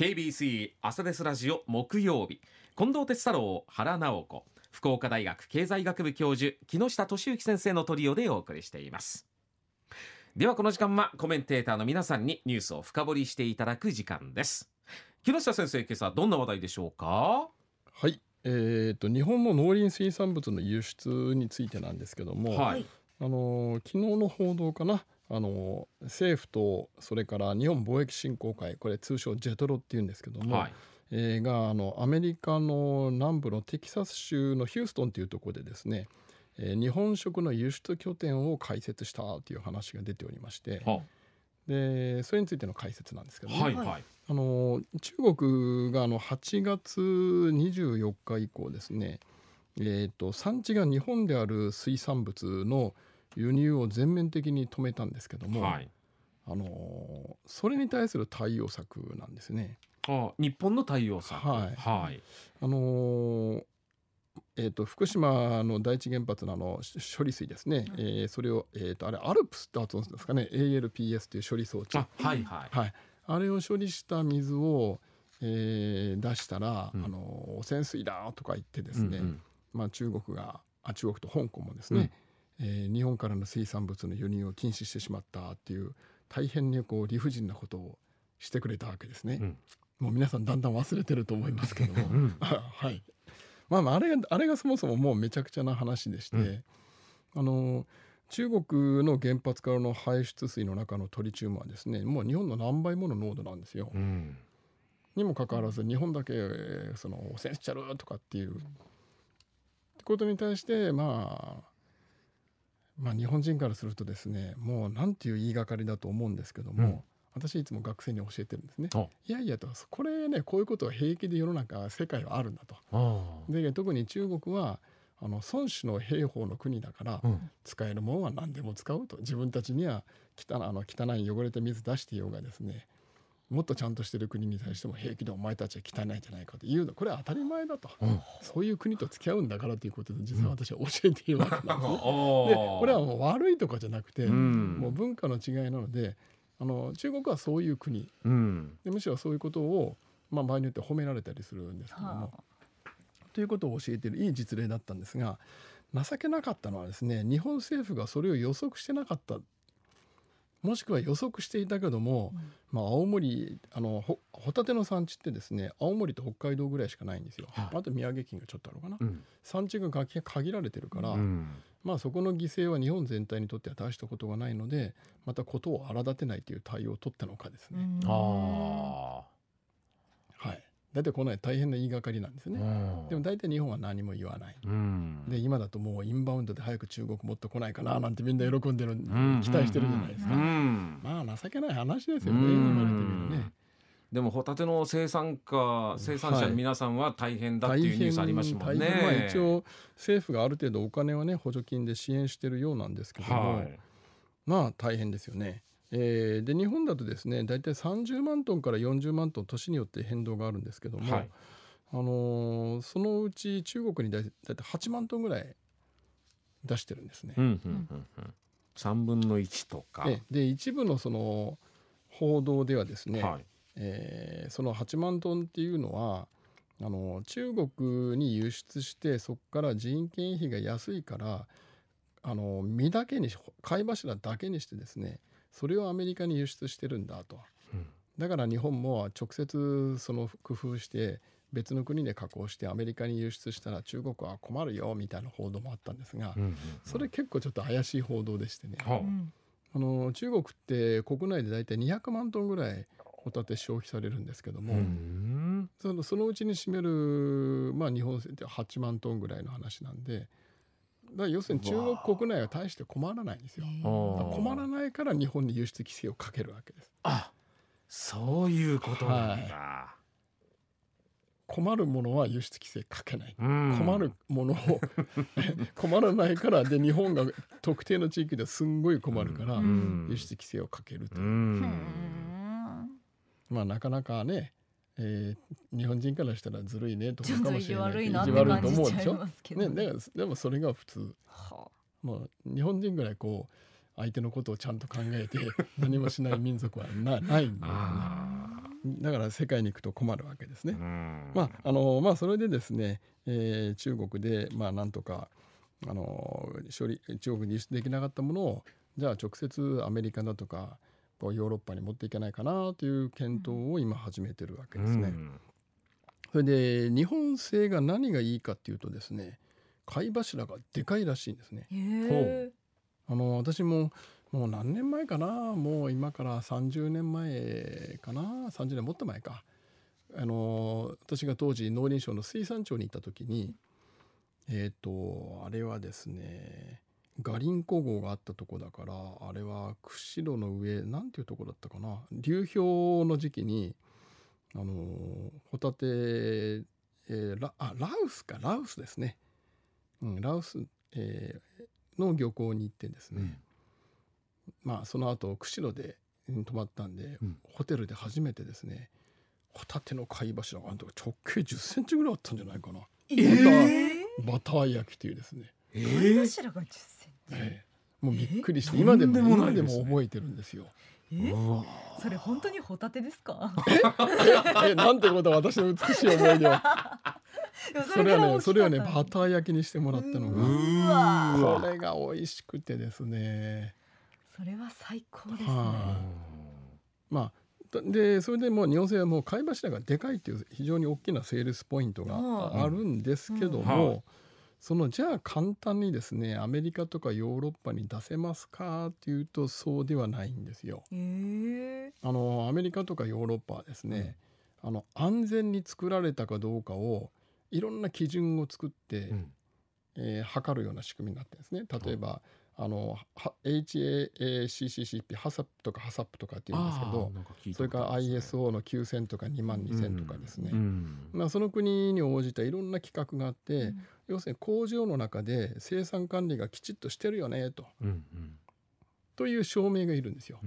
KBC 朝ですラジオ木曜日。近藤哲太郎原直子。福岡大学経済学部教授木下俊之先生のトリオでお送りしています。ではこの時間はコメンテーターの皆さんにニュースを深掘りしていただく時間です。木下先生今朝どんな話題でしょうか？はい。えーと、日本の農林水産物の輸出についてなんですけども、はい、あの昨日の報道かなあの政府とそれから日本貿易振興会これ通称ジェトロっていうんですけども、はい、えー、があのアメリカの南部のテキサス州のヒューストンというところでですね、えー、日本食の輸出拠点を開設したという話が出ておりまして、はでそれについての解説なんですけどね、はいはい、あの中国があの8月24日以降ですね、えーと、産地が日本である水産物の輸入を全面的に止めたんですけども、はい、あのそれに対する対応策なんですね。あ日本の対応策、はい、はい、あのえーと、福島の第一原発のあの処理水ですね、うん、えー、それを、えーと、あれアルプスって発音するんですかね。ALPS という処理装置。はいはい、はい、あれを処理した水を、えー、出したら、うん、あの汚染水だとか言ってですね、うんうん、まあ、中国があ中国と香港もですね、うん、えー、日本からの水産物の輸入を禁止してしまったっていう大変にこう理不尽なことをしてくれたわけですね。もう皆さんだんだん忘れてると思いますけども、はい、まあ、まああれがあれがそもそももうめちゃくちゃな話でして、うん、あの中国の原発からの排出水の中のトリチウムはですねもう日本の何倍もの濃度なんですよ。うん、にもかかわらず日本だけその汚染しちゃうとかっていう、ってことに対してまあまあ日本人からするとですねもうなんていう言いがかりだと思うんですけども、私いつも学生に教えてるんですね。いやいやとこれねこういうことは平気で世の中世界はあるんだと。で特に中国はあの孫子の兵法の国だから、うん、使えるものは何でも使うと。自分たちには汚あの汚い汚れた水出していようがですねもっとちゃんとしてる国に対しても平気でお前たちは汚いんじゃないかというのこれは当たり前だと、うん、そういう国と付き合うんだからということで実は私は教えているわけなんですね。でこれはもう悪いとかじゃなくて、うん、もう文化の違いなのであの中国はそういう国、うん、でむしろそういうことを、まあ、場合によって褒められたりするんですけども。はあ、ということを教えているいい実例だったんですが情けなかったのはですね日本政府がそれを予測してなかったもしくは予測していたけども、うん、まあ、青森あのホタテの産地ってですね青森と北海道ぐらいしかないんですよ、はあ、あと宮城県がちょっとあるかな、うん、産地が限られてるから、うん、まあ、そこの犠牲は日本全体にとっては大したことがないのでまたことを荒立てないという対応を取ったのかですね。あはい大体この大変な言いがかりなんですね。でも大体日本は何も言わない。で今だともうインバウンドで早く中国もっと来ないかななんてみんな喜んでる、期待してるじゃないですか。まあ情けない話ですよね言われてみるね。でもホタテの生産家生産者の皆さんは大変だっていうニュースありましたもんね。はい、まあ一応政府がある程度お金はね補助金で支援してるようなんですけども、はい、まあ大変ですよね。えー、で日本だとですね大体30万トンから40万トン年によって変動があるんですけども、はい、あのー、そのうち中国に大体8万トンぐらい出してるんですね。うんうんうんうん、3分の1とか。で一部のその報道ではですね、はいえー、その8万トンっていうのはあの中国に輸出してそこから人件費が安いからあの身だけに貝柱だけにしてですねそれをアメリカに輸出してるんだと、うん、だから日本も直接その工夫して別の国で加工してアメリカに輸出したら中国は困るよみたいな報道もあったんですが、うんうんうん、それ結構ちょっと怪しい報道でしてね、あ。の中国って国内で大体200万トンぐらいホタテ消費されるんですけども、そのそのうちに占める、まあ、日本船って8万トンぐらいの話なんで。だ要するに中国国内は大して困らないんですよ。困らないから日本に輸出規制をかけるわけです。あそういうことなんだ。はい。困るものは輸出規制かけない、うん、困るものを 困らないからで日本が特定の地域ですんごい困るから輸出規制をかけると、うん、まあなかなかね、えー、日本人からしたらずるいねとかかもしれない意地悪いと思うでしょ？ね、ででもそれが普通。はあ、もう日本人ぐらいこう相手のことをちゃんと考えて 何もしない民族はなないんだよね。だから世界に行くと困るわけですね。うんまああのまあそれでですね、えー中国でまあなんとかあの処理中国に輸出できなかったものをじゃあ直接アメリカだとかヨーロッパに持っていけないかなという検討を今始めてるわけですね。うんそれで日本製が何がいいかっていうとですね貝柱がでかいらしいんですね。あの私ももう何年前かなもう今から30年前かな30年もっと前かあの私が当時農林省の水産庁に行った時にえっ、とあれはですねガリンコ号があったとこだからあれは釧路の上なんていうとこだったかな？流氷の時期にあのホタテ、えーラあラウスか。ラウスですね、うん、ラウス、えーの漁港に行ってですね、まあその後釧路でうん泊まったんで、うん。ホテルで初めてですね。ホタテの貝柱があの時直径1 0センチぐらいあったんじゃないかな。えバター焼きというですね、え貝ー柱が10センチ？ええ。もうびっくりしてえ？今でもとんでもな今でも覚えてるんですよ。それ本当にホタテですか？え？なんてことは私の美しい思い出を。それはねそれはねバー。ター焼きにしてもらったのうがこれが美味しくてですね。それは最高ですね。はまあでそれでもう日本製はもう貝柱がでかいっていう非常に大きなセールスポイントがあるんですけどうんも、はいそのじゃあ簡単にですねアメリカとかヨーロッパに出せますかっていうとそうではないんですよ。あのアメリカとかヨーロッパはですね、あの安全に作られたかどうかをいろんな基準を作って、うんえー測るような仕組みになってるんですね。例えば、あのは HACCP ハサップとかハサップとかって言うんですけどあーなんか聞いたそれから ISO の9000とか2万2000とかですね、うん。まあ、その国に応じたいろんな規格があって、うん。要するに工場の中で生産管理がきちっとしてるよねと。うんという証明がいるんですよ。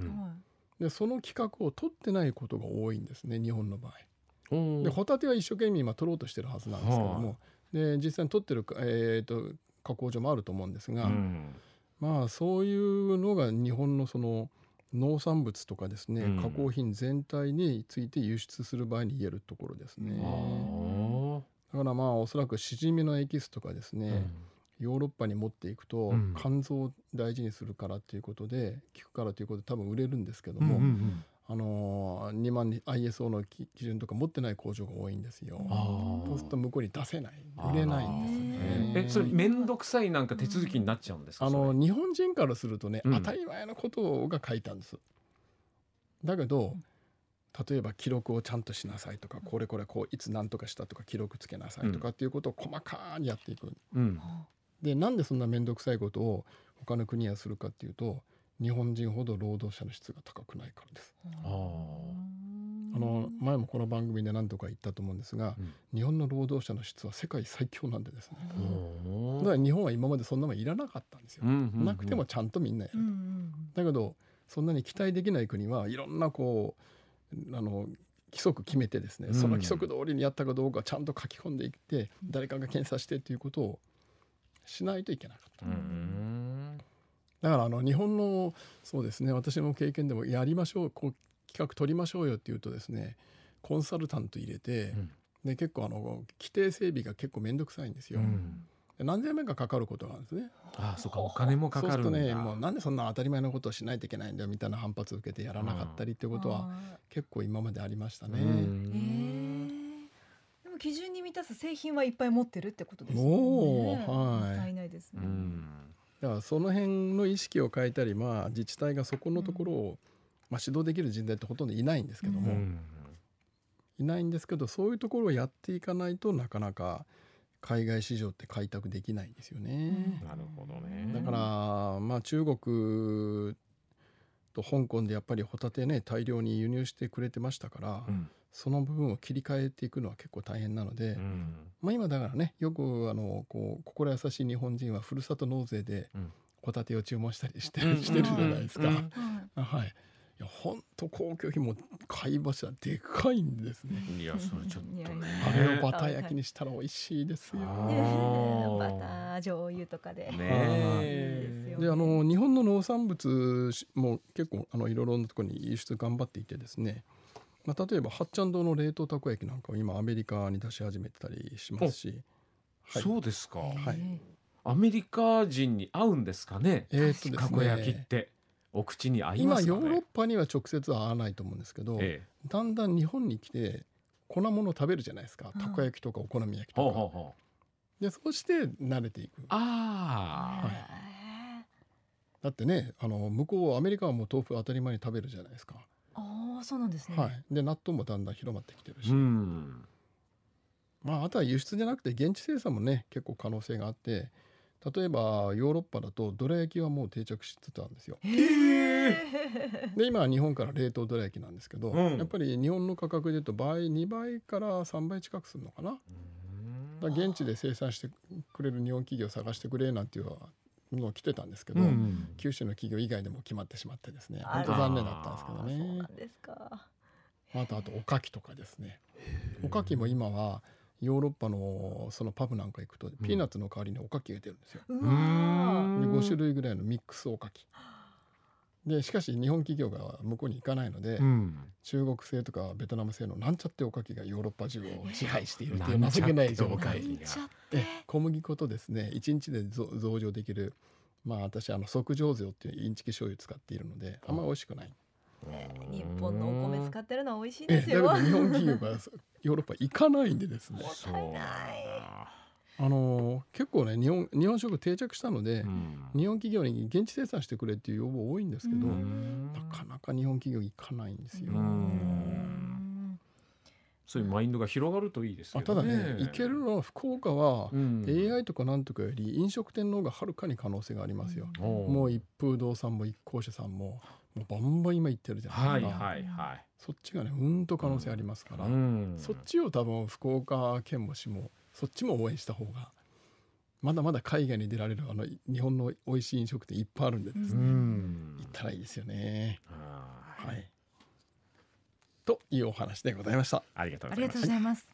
でその規格を取ってないことが多いんですね日本の場合。でホタテは一生懸命今取ろうとしてるはずなんですけども、で実際に取ってる、えー、と加工場もあると思うんですが、うんまあそういうのが日本のその農産物とかですね、うん。加工品全体について輸出する場合に言えるところですね。だからまあおそらくしじみのエキスとかですね、ヨーロッパに持っていくとうん。肝臓を大事にするからということで効くからということで多分売れるんですけどうんも、うんうんあのー2万に ISO の基基準とか持ってない工場が多いんですよ。そうすると向こうに出せない。売れないんですね。えそれ面倒くさいなんか手続きになっちゃうんですかあの日本人からするとね、うん。当たり前のことが書いたんです。だけど例えば記録をちゃんとしなさいとかこれこれこういつ何とかしたとか記録つけなさいとかっていうことを細かにやっていく。うん。でなんでそんな面倒くさいことを他の国はするかっていうと日本人ほど労働者の質が高くないからです。ああの前もこの番組で何とか言ったと思うんですが、うん。日本の労働者の質は世界最強なんでですね。だから日本は今までそんなもんいらなかったんですよ。うんうんうん。なくてもちゃんとみんなやるうんうんだけどそんなに期待できない国はいろんなこうあの規則決めてですね、うん。その規則通りにやったかどうかちゃんと書き込んでいって誰かが検査してということをしないといけなかった。うんだからあの日本のそうですね私の経験でもやりましょうこう企画取りましょうよっていうとですねコンサルタント入れて、うんで結構あの規定整備が結構面倒くさいんですよ。うんで何千万かかかることがあるんですね。あそうかお金もかかるんだそうするとねもうなんでそんな当たり前のことをしないといけないんだよみたいな反発を受けてやらなかったりっていうことはあ結構今までありましたね。うんーへーでも基準に満たす製品はいっぱい持ってるってことですよおね。ーはいもったいないですね。うんだからその辺の意識を変えたり、まあ、自治体がそこのところを、まあ、指導できる人材ってほとんどいないんですけども、うん。いないんですけどそういうところをやっていかないとなかなか海外市場って開拓できないんですよね。なるほどね。だから、まあ、中国と香港でやっぱりホタテね大量に輸入してくれてましたから、うんその部分を切り替えていくのは結構大変なので、うん。まあ、今だからねよくあのこう心優しい日本人はふるさと納税でうん。ホタテを注文したりして,、うん。してるじゃないですか。うんはいはい、いや本当高級品も貝柱でかいんですね。いやそれちょっとね。やあれをバター焼きにしたら美味しいですよ。バター醤油とかで。ねいいえですよね。であの日本の農産物も結構あのいろいろなところに輸出頑張っていてですねまあ、例えば八ちゃん堂の冷凍たこ焼きなんかは今アメリカに出し始めてたりしますし、はい、そうですか、はい。えアメリカ人に合うんですかね？えーっとですたこ焼きっねて。お口に合いま今すかね？ヨーロッパには直接は合わないと思うんですけど、ええ。だんだん日本に来て粉物食べるじゃないですか。うん。たこ焼きとかお好み焼きとか、ほうほうでそうして慣れていく。ああ、へだってねあの向こうアメリカはもう豆腐当たり前に食べるじゃないですか、ーそうなんですね。はい、で納豆もだんだん広まってきてるし、うんまあ、あとは輸出じゃなくて現地生産もね結構可能性があって例えばヨーロッパだとどら焼きはもう定着しつつあるんですよ。で今は日本から冷凍どら焼きなんですけど、うんやっぱり日本の価格でいうと倍2倍から3倍近くするのかな。だから現地で生産してくれる日本企業を探してくれなんていうのが来てたんですけど、うん。九州の企業以外でも決まってしまってですね本当残念だったんですけどそうねなんですか。あとあとおかきとかですね。おかきも今はヨーロッパのそのパブなんか行くとピーナッツの代わりにおかきが出るんですよ。うで5種類ぐらいのミックスおかき。でしかし日本企業が向こうに行かないので、うん。中国製とかベトナム製のなんちゃっておかきがヨーロッパ中を支配しているという情けない状態でて。小麦粉とですね1日で増増上できるまあ私あの即上塩っていうインチキ醤油使っているのであんまり美味しくない。日本のお米使ってるのは美味しいえですよ。だけど日本企業がヨーロッパ行かないんでですね。もったいないあのー結構ね日本日本食定着したので、うん。日本企業に現地生産してくれっていう要望多いんですけど、うなんかなか日本企業行かないんですよ。ううん。んそういうマインドが広がるといいですあただねね行けるのは福岡はうん。AI とかなんとかより飲食店の方がはるかに可能性がありますよ。もう一風堂さんも一向社さんももうバンバン今行ってるじゃないですか。はいはいはい。そっちがねうんと可能性ありますから、うん。そっちを多分福岡県も市もそっちも応援した方がまだまだ海外に出られるあの日本の美味しい飲食店いっぱいあるんでですうね、ん行ったらいいですよね。はい。というお話でございました。ありがとうありがございますとうございます。